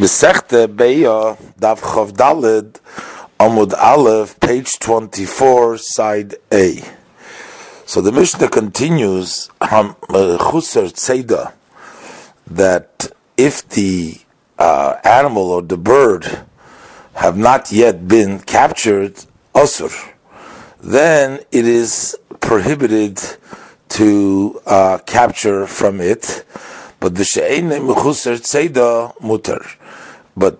Mesechte Beya Dav Chav Dalid Amud Aleph, page 24, side A. So the Mishnah continues, uh, Chusar Tzeda, that if the uh, animal or the bird have not yet been captured, Asur, then it is prohibited to uh, capture from it. But the she'ein mechusar tzeda mutar. But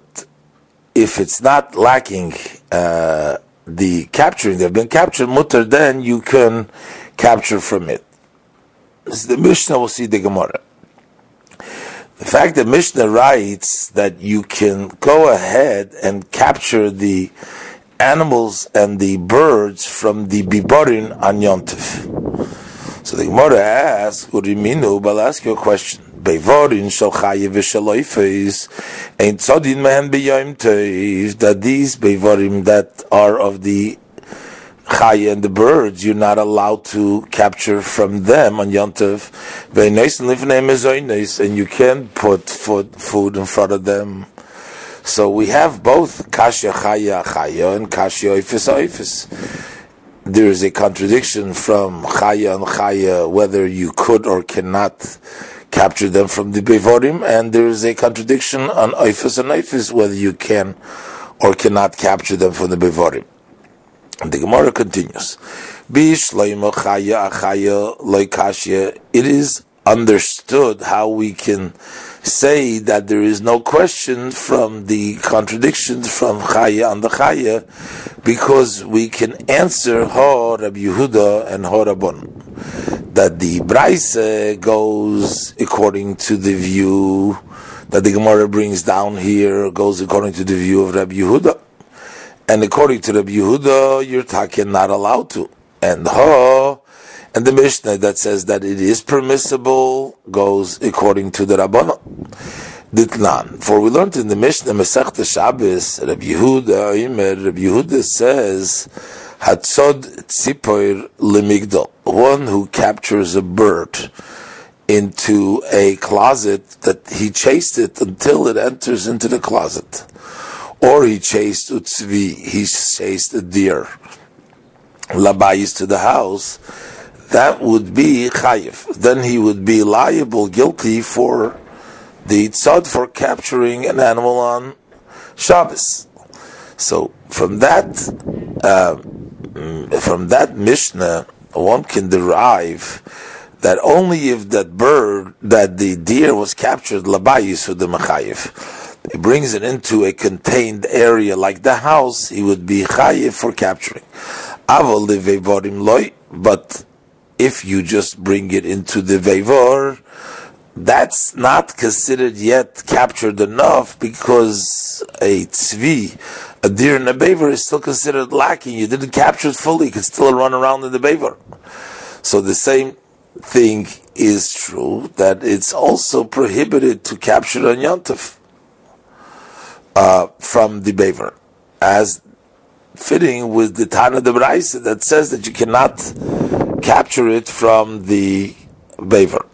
if it's not lacking uh, the capturing, they've been captured mutter, then you can capture from it. The Mishnah will see the Gemara. The fact that Mishnah writes that you can go ahead and capture the animals and the birds from the biborin on Yontif. So the Gemara asks, Uriminu, but I'll ask you a question. Beivorin shel chaye v'shaloifes ain't tzodin mehen b'yom toiv that these beivorim that are of the chaye and the birds you're not allowed to capture from them on ve'neis and you can put food, food in front of them. So we have both kashya chaya chaya and kashya oifis oifis there is a contradiction from chaya and chaya whether you could or cannot capture them from the Bevorim, and there is a contradiction on Oifis and Oifis whether you can or cannot capture them from the Bevorim. And the Gemara continues. It is understood how we can say that there is no question from the contradictions from Chaya and the Chaya because we can answer Ho Rabbi Yehuda and Ho Rabbon. That the Braise goes according to the view that the Gemara brings down here, goes according to the view of Rabbi Yehuda. And according to Rabbi Yehuda, you're talking not allowed to. And Ho and the Mishnah that says that it is permissible goes according to the Rabbana. Ditlan. For we learned in the Mishnah, Masechta Shabbos, Rabbi Yehuda, Imer, Rabbi Yehuda says, Hatzod Tzipoir Lemigdal, one who captures a bird into a closet that he chased it until it enters into the closet. Or he chased Utzvi, he chased a deer. Labayis to the house, that would be chayiv. Then he would be liable, guilty for the tzad for capturing an animal on Shabbos. So from that, uh, from that Mishnah, one can derive that only if that bird, that the deer was captured, labayis the mechayiv. He brings it into a contained area like the house, he would be chayiv for capturing. But if you just bring it into the Veivor, that's not considered yet captured enough because a tzvi, a deer in a beaver, is still considered lacking. You didn't capture it fully, you can still run around in the beaver. So the same thing is true that it's also prohibited to capture a yontif uh, from the beaver, as fitting with the Tana de Braisa that says that you cannot capture it from the beaver.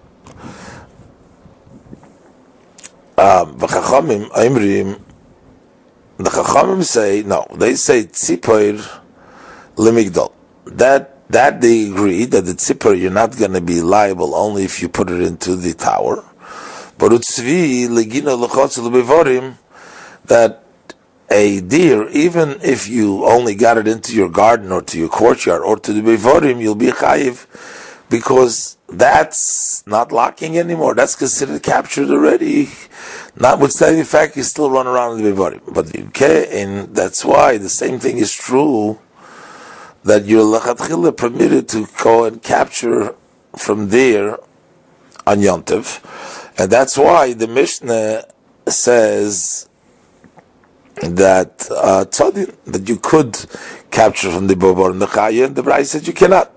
Um, the Chachamim say, no, they say tzipoir lemigdol. That that they agree that the tzipor you're not going to be liable only if you put it into the tower. But utzvi legina lechotz lebevorim that a deer, even if you only got it into your garden or to your courtyard or to the bevorim, you'll be chayiv because that's not locking anymore. That's considered captured already. Notwithstanding the fact you still run around in the bevorim, but can, and that's why the same thing is true that you're lachatchila permitted to go and capture from there on Yontiv, and that's why the Mishnah says that uh, that you could capture from the Bobar and the Chaya, and the Brai said you cannot.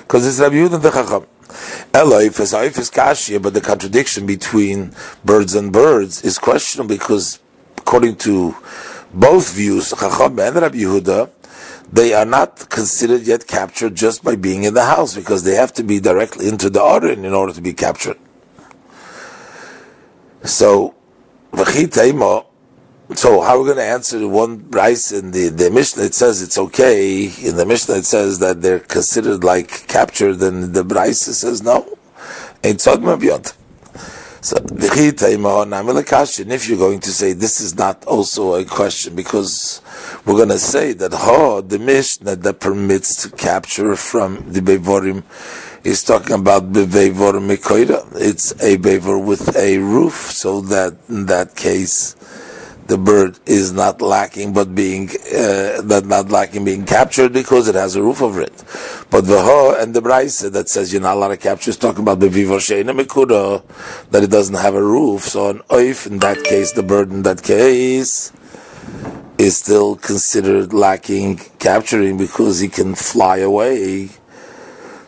Because it's Rabbi Yud and the Chacham. Is kashia, but the contradiction between birds and birds is questionable because according to both views, Chacham and Rabbi Yehuda, they are not considered yet captured just by being in the house because they have to be directly into the Aron in order to be captured. So, so how are we going to answer the one price in the, the Mishnah? It says it's okay. In the Mishnah, it says that they're considered like captured, and the Braise says no. So and if you're going to say this is not also a question, because we're going to say that ha the Mishnah that permits to capture from the Bevorim is talking about Bevorim Mekoira. It's a Bevor with a roof, so that in that case the bird is not lacking, but being uh, that not lacking being captured because it has a roof over it. But the ho and the brayse that says you're not allowed to capture is talking about the vivor mekuda that it doesn't have a roof. So an oif in that case, the bird in that case is still considered lacking capturing because he can fly away.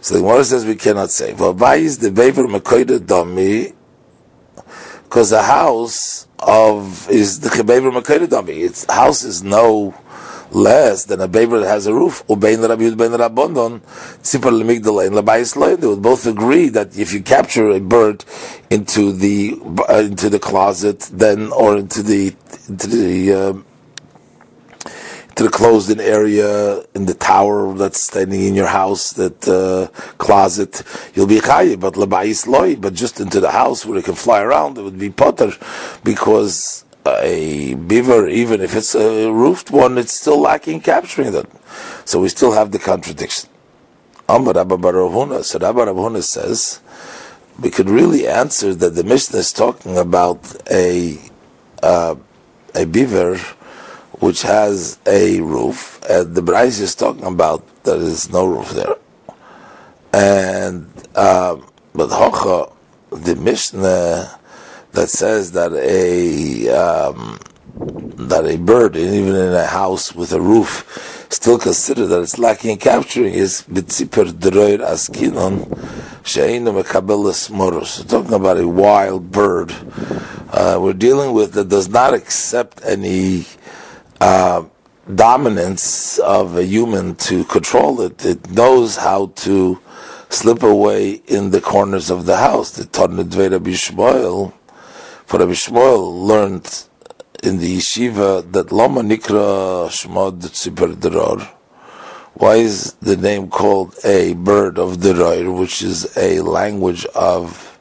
So the Gemara says we cannot say. But Why is the beaver mekoida dummy? Because the house of is the chebever makedami. Its house is no less than a beaver that has a roof. Ubein Rabbi Ubein Rabbondon Tzipar Lemigdala and Labayis They would both agree that if you capture a bird into the uh, into the closet, then or into the into the uh, to the closed-in area in the tower that's standing in your house, that uh, closet, you'll be chayiv. But lebayis loy, but just into the house where it can fly around, it would be potter, because a beaver, even if it's a roofed one, it's still lacking capturing them. So we still have the contradiction. Amar Rabba Baravuna. So Rabba Baravuna says we could really answer that the Mishnah is talking about a uh, a beaver which has a roof, and the Braise is talking about there is no roof there. And um, but Hocha, the Mishnah that says that a um, that a bird, even in a house with a roof, still considered that it's lacking in capturing is bitziper droir askinon she'enu mekabelas moros. Talking about a wild bird, uh, we're dealing with that does not accept any uh, dominance of a human to control it. It knows how to slip away in the corners of the house. The Tornedve Rabbi Shmuel, for Rabbi Shmuel learned in the yeshiva that Loma Nikra Shmod Tzipar Dror. Why is the name called a bird of Dror, which is a language of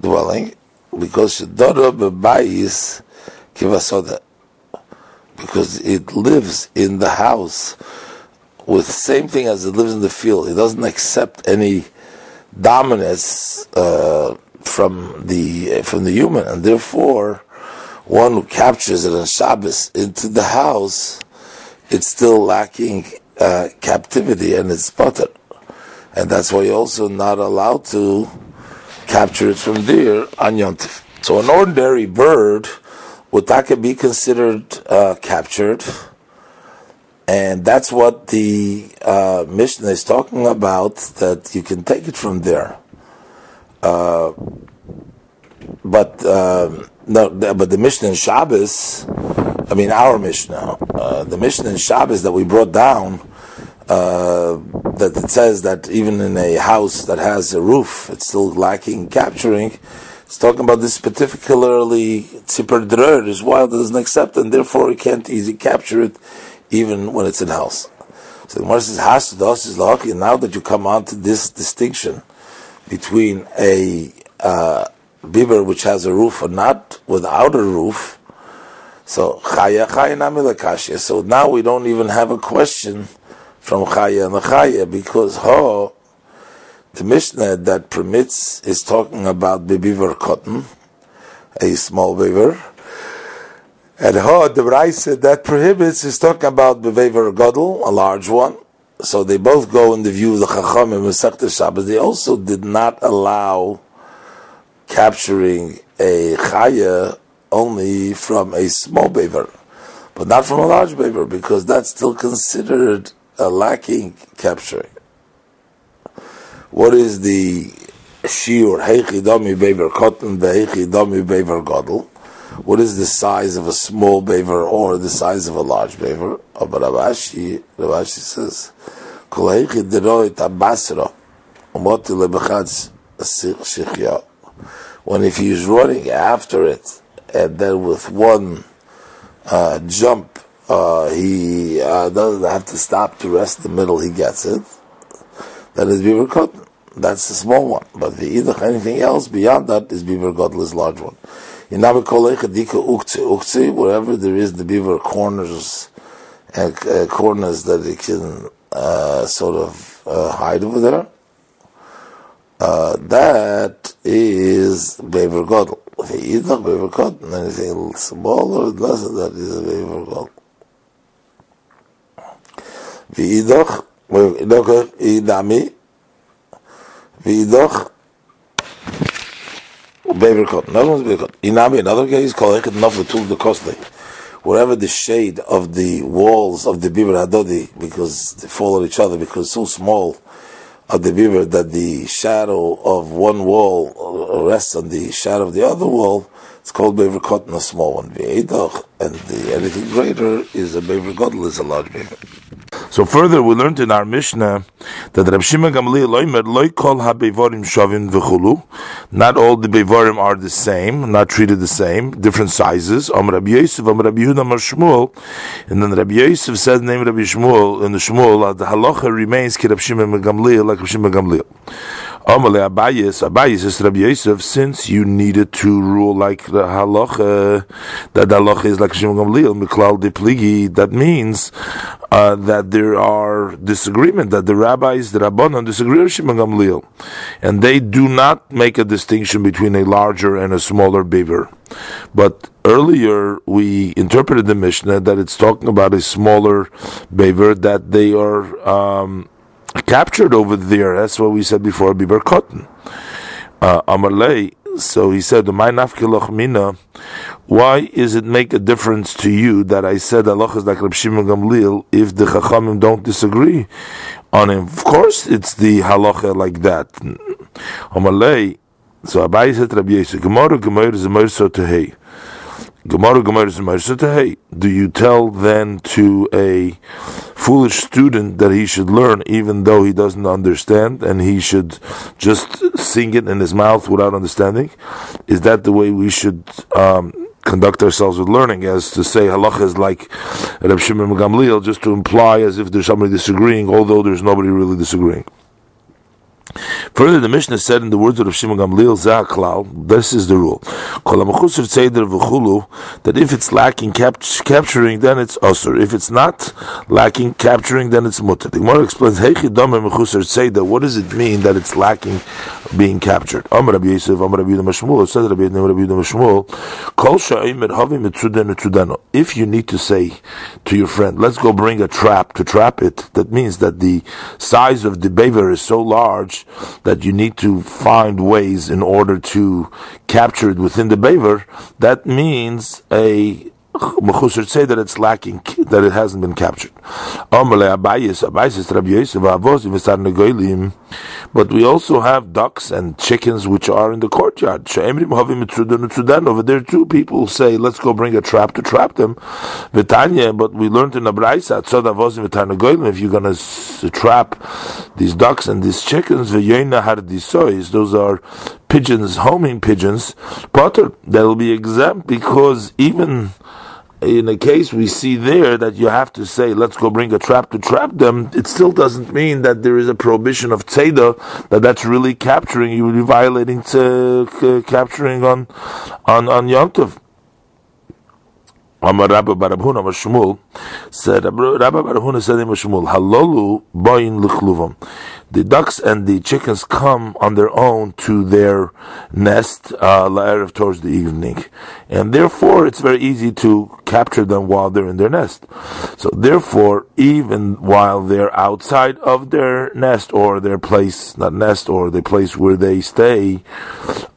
dwelling? Because Shadora Bebayis Kivasoda because it lives in the house with the same thing as it lives in the field. It doesn't accept any dominance uh, from the from the human, and therefore, one who captures it on Shabbos into the house, it's still lacking uh, captivity and it's butter, and that's why you're also not allowed to capture it from there on. So an ordinary bird would that be considered uh, captured? And that's what the uh, Mishnah is talking about, that you can take it from there. Uh, but um, no, but the Mishnah in Shabbos, I mean our Mishnah, uh, the Mishnah in Shabbos that we brought down, uh, that it says that even in a house that has a roof, it's still lacking capturing. It's talking about this particularly tzipar drer is wild, doesn't accept, and therefore he can't easily capture it, even when it's in house. So the says, "Has dos is lucky." Now that you come on to this distinction between a uh, beaver which has a roof or not without a roof, so chaya chaya. So now we don't even have a question from chaya and chaya because ho the Mishnah that permits is talking about the beaver cotton, a small beaver. And Ho, the Raisa that prohibits is talking about the beaver godel, a large one. So they both go in the view of the Chacham and Masechta Shabbos. They also did not allow capturing a chaya only from a small beaver, but not from a large beaver, because that's still considered a lacking capturing. What is the shiur heichi dami beaver cotton heichi dami beaver godel? What is the size of a small beaver or the size of a large beaver? Oh, but Ravashi, Ravashi says, kol heichi deroit abasra umoti lebechatz when if he's running after it and then with one uh, jump, uh, he uh, doesn't have to stop to rest in the middle, he gets it. That is beaver cotton. That's the small one. But the either anything else beyond that is beaver gadol is large one. Wherever there is the beaver corners and uh, corners that it can uh, sort of uh, hide over there, uh, that is beaver gadol. If he eat beaver cotton, anything smaller, less than that is a beaver gadol. V'idach, v'idach, idami, v'idach, beaver cotton. Another one's cotton. Inami, another case, called echet nafla tul the costly. Wherever the shade of the walls of the beaver hadodi, because they fall on each other, because so small, of the beaver that the shadow of one wall rests on the shadow of the other wall, it's called cotton, a small one. And the anything greater is a gadol, is a large beaver. So further, we learned in our Mishnah that Reb Shimon Gamliel loimer loy kol ha-bevorim shavin v'chulu. Not all the bevorim are the same, not treated the same, different sizes. Om Rabbi Yosef, Om Rabbi Yehuda, Mar Shmuel. And then Rabbi Yosef said name Rabbi Shmuel, and the Shmuel, the halacha remains ki Reb Shimon Gamliel, like Reb Shimon Gamliel. Amale Abayis, Abayis is Rabbi Yosef, since you needed to rule like the halacha, that the halacha is like Shimon Gamliel, Miklal de Pligi, that means uh, that there are disagreement, that the rabbis, the Rabbanon disagree with Shimon Gamliel. And they do not make a distinction between a larger and a smaller beaver. But earlier we interpreted the Mishnah that it's talking about a smaller beaver, that they are, um, captured over there. That's what we said before, biber cotton. Uh, Amalei, so he said, why is it make a difference to you that I said Allah is like Rab Shimon Gamliel if the Chachamim don't disagree on him? Of course, it's the halacha like that. Amalei, so Abai said Rabbi Yisrael, Gemara, Gemara a mersa to hey. Gemara Gemara said, hey, do you tell then to a foolish student that he should learn even though he doesn't understand and he should just sing it in his mouth without understanding? Is that the way we should um, conduct ourselves with learning, as to say halacha is like Reb Shimon Gamliel, just to imply as if there's somebody disagreeing, although there's nobody really disagreeing. Further, the Mishnah said in the words of Shimon Gamliel Zaklal, this is the rule: that if it's lacking cap- capturing, then it's usur. If it's not lacking capturing, then it's mutter. The Gemara explains, what does it mean that it's lacking being captured? Amar Rabbi Yosef, Amar Rabbi Mashmuel, said Rabbi Mashmuel, If you need to say to your friend, let's go bring a trap to trap it, that means that the size of the beaver is so large that you need to find ways in order to capture it within the beaver, that means a Mechusar say that it's lacking, that it hasn't been captured. But we also have ducks and chickens which are in the courtyard. Over there too, people say, let's go bring a trap to trap them. But we learned in the Braisa, if you're going to trap these ducks and these chickens, those are pigeons, homing pigeons, potter, they'll be exempt because even in a case we see there that you have to say, let's go bring a trap to trap them, it still doesn't mean that there is a prohibition of tzeda, that that's really capturing, you would be violating to, uh, capturing on, on, on Yom Tov. Amar Rabbi Barabhuna Shmuel said, Rabbi Barabhuna said in Shmuel, Halolu boin luchluvam the ducks and the chickens come on their own to their nest uh, towards the evening, and therefore it's very easy to capture them while they're in their nest. So therefore, even while they're outside of their nest or their place, not nest or the place where they stay,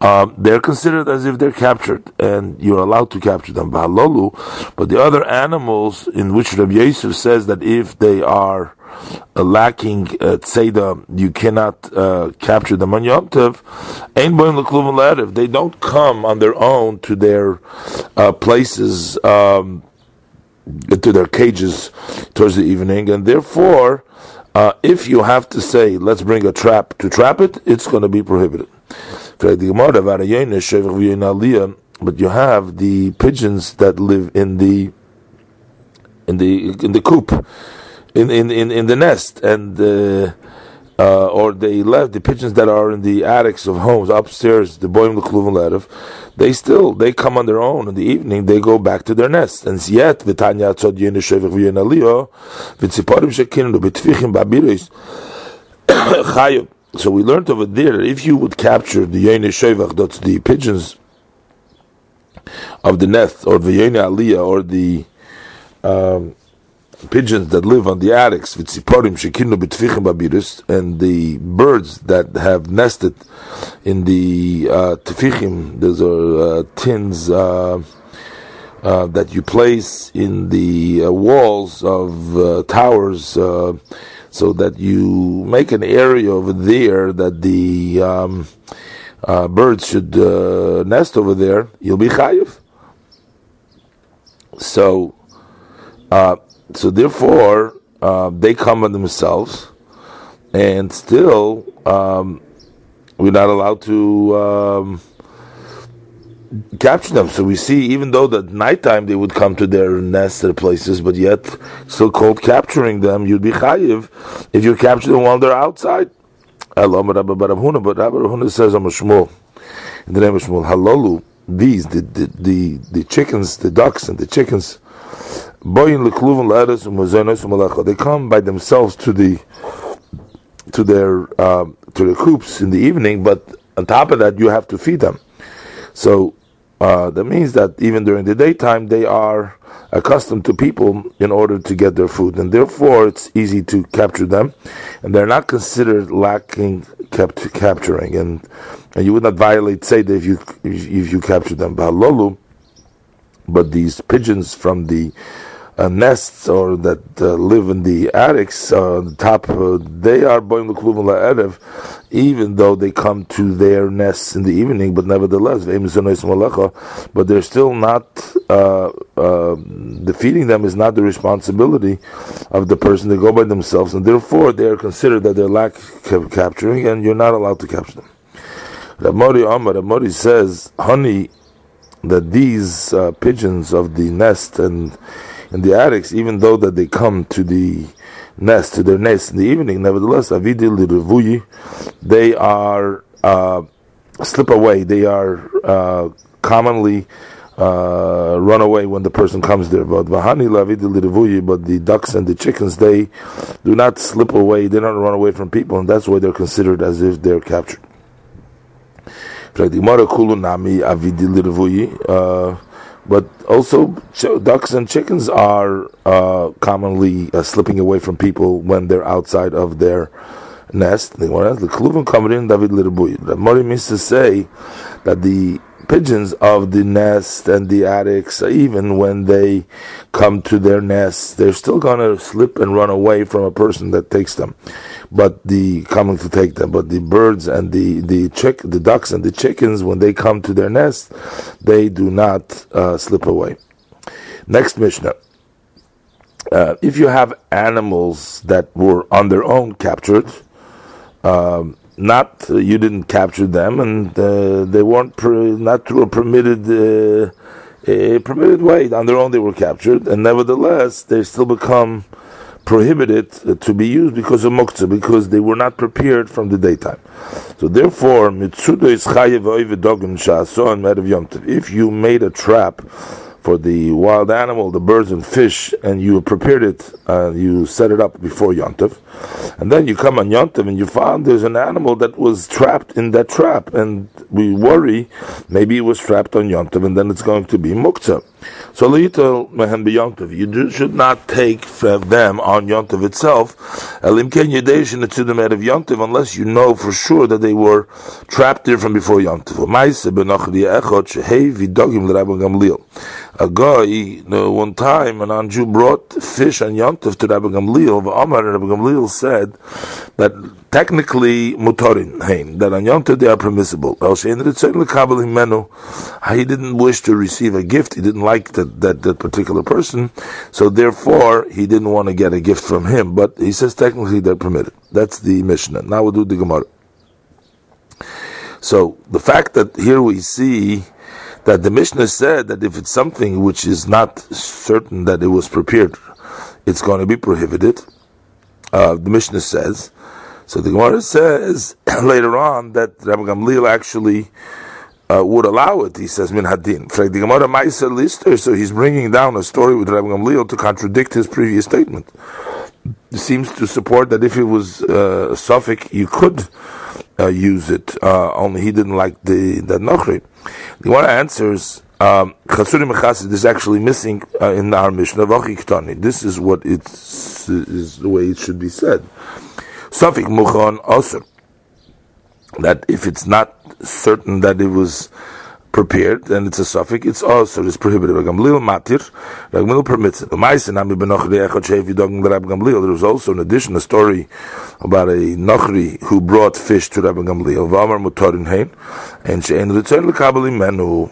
um, they're considered as if they're captured, and you're allowed to capture them. But the other animals in which Rabbi Yosef says that if they are lacking uh, tzeda, you cannot uh, capture them on Yom Tov. They don't come on their own to their uh, places, um, to their cages towards the evening, and therefore, uh, if you have to say, let's bring a trap to trap it, it's going to be prohibited. But you have the pigeons that live in the in the in the coop, in in in, in the nest, and uh, uh, or they left the pigeons that are in the attics of homes upstairs, the boyim l'kluven lerev, they still they come on their own in the evening. They go back to their nest, and yet v'tanya tzod yin shevich v'yin aliyah v'tziporim shekinu b'tfichim babiris chayim. So we learned over there that if you would capture the yin shevich, that's the pigeons of the nest, or the yin aliyah, or the um, pigeons that live on the attics, and the birds that have nested in the uh, tefichim, those are uh, tins uh, uh, that you place in the uh, walls of uh, towers, uh, so that you make an area over there that the um, birds should nest over there. You'll be chayiv. So. So therefore, uh, they come on themselves, and still um, we're not allowed to um, capture them. So we see, even though at nighttime they would come to their nests or places, but yet still called capturing them, you'd be chayiv if you capture them while they're outside. But Rabbi Huna says, I'm a Shmuel. In the name of Shmuel, Halolu, these, the, the, the, the chickens, the ducks and the chickens, they come by themselves to the to their uh, to the coops in the evening, but on top of that, you have to feed them. So uh, that means that even during the daytime, they are accustomed to people in order to get their food, and therefore it's easy to capture them, and they're not considered lacking kept capturing, and, and you would not violate say if you if you capture them. But these pigeons from the uh, nests or that uh, live in the attics uh, on the top, uh, they are boim erev, even though they come to their nests in the evening. But nevertheless, but they're still not. Uh, uh, defeating them is not the responsibility of the person. They go by themselves, and therefore they are considered that they're lack capturing, and you're not allowed to capture them. Ramori Amar Ramori says, honey, that these pigeons of the nest and in the attics, even though that they come to the nest, to their nest in the evening, nevertheless, they are uh, slip away. They are uh, commonly uh, run away when the person comes there. But vahani but the ducks and the chickens, they do not slip away. They don't run away from people, and that's why they're considered as if they're captured. Uh, but also, ducks and chickens are uh, commonly uh, slipping away from people when they're outside of their nest. The Kluven coming in David Lirbuy. The Mori means to say that the pigeons of the nest and the attics, even when they come to their nests, they're still going to slip and run away from a person that takes them. But the coming to take them, but the birds and the the chick, the ducks and the chickens, when they come to their nest, they do not uh, slip away. Next Mishnah. Uh, if you have animals that were on their own captured, um, not uh, you didn't capture them, and uh, they weren't not through a permitted uh, a permitted way. On their own, they were captured, and nevertheless, they still become prohibited to be used because of muktzah, because they were not prepared from the daytime. So therefore, is If you made a trap for the wild animal, the birds and fish, and you prepared it, uh, you set it up before Yontif, and then you come on Yontif and you found there's an animal that was trapped in that trap, and we worry maybe it was trapped on Yontif, and then it's going to be Muktzah. So Leitel Mehen Yontif, you should not take them on Yontif itself, Elimken Yedeshin Etzudem of Yontif, unless you know for sure that they were trapped there from before Yontif a guy, you know, one time, an Anju brought fish and Yontif to Rabbi Gamliel. Amar Rabbi Gamliel said that technically mutarin hein, that on Yontif they are permissible. He didn't wish to receive a gift. He didn't like that, that, that particular person. So therefore, he didn't want to get a gift from him. But he says technically they're permitted. That's the Mishnah. Now we'll do the Gemara. So the fact that here we see that the Mishnah said that if it's something which is not certain that it was prepared it's going to be prohibited. Uh, the Mishnah says. So the Gemara says later on that Rabbi Gamliel actually uh, would allow it. He says min hadin. The Gemara Lister. So he's bringing down a story with Rabbi Gamliel to contradict his previous statement. It seems to support that if it was uh, suffix, you could uh, use it. Uh, only he didn't like the that nochri. The Gemara answers. Um, is actually missing uh, in our Mishnah. This is what it's is the way it should be said. Safik muchon also that if it's not certain that it was prepared and it's a suffix, it's also it's prohibited. Gamliel matir, Gamliel permits it. There was also in addition a story about a Nochri who brought fish to Rabbi Gamliel. Vamar mutarin hein, and she'en return lekabeli menu.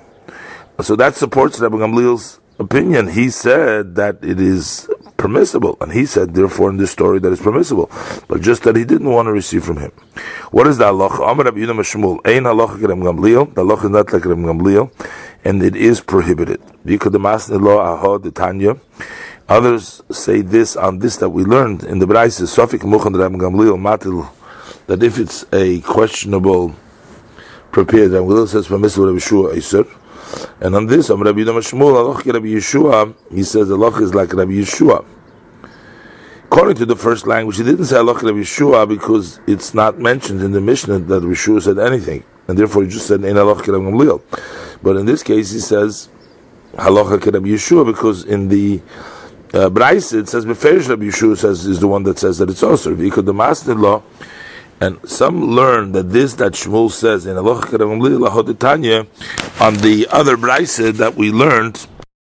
So that supports Rabbi Gamliel's opinion. He said that it is permissible. And he said, therefore, in this story, that it's permissible. But just that he didn't want to receive from him. What is the halacha? Amar Rabbi Yudam Shmuel. Ein halacha kerem gamliel. The halacha is not like kerem gamliel. And it is prohibited. Others say this on this that we learned in the Braise, Sofik Muchan Rabbi Gamliel Matil, that if it's a questionable prepared, Rabbi Gamliel says permissible Rabbi Shua Iser. And on this, on Rabbi Yudam Shmuel, Rabbi Yeshua, he says the Allah is like Rabbi Yeshua. According to the first language, he didn't say Allah Rabbi Yeshua because it's not mentioned in the Mishnah that Yeshua said anything, and therefore he just said Ein Rabbi Gamliel. But in this case, he says Halacha Rabbi Yeshua because in the uh, it says Beferish Rabbi Yeshua says is the one that says that it's also because the master law and some learn that this that Shmuel says in Allah on the other brisa that we learned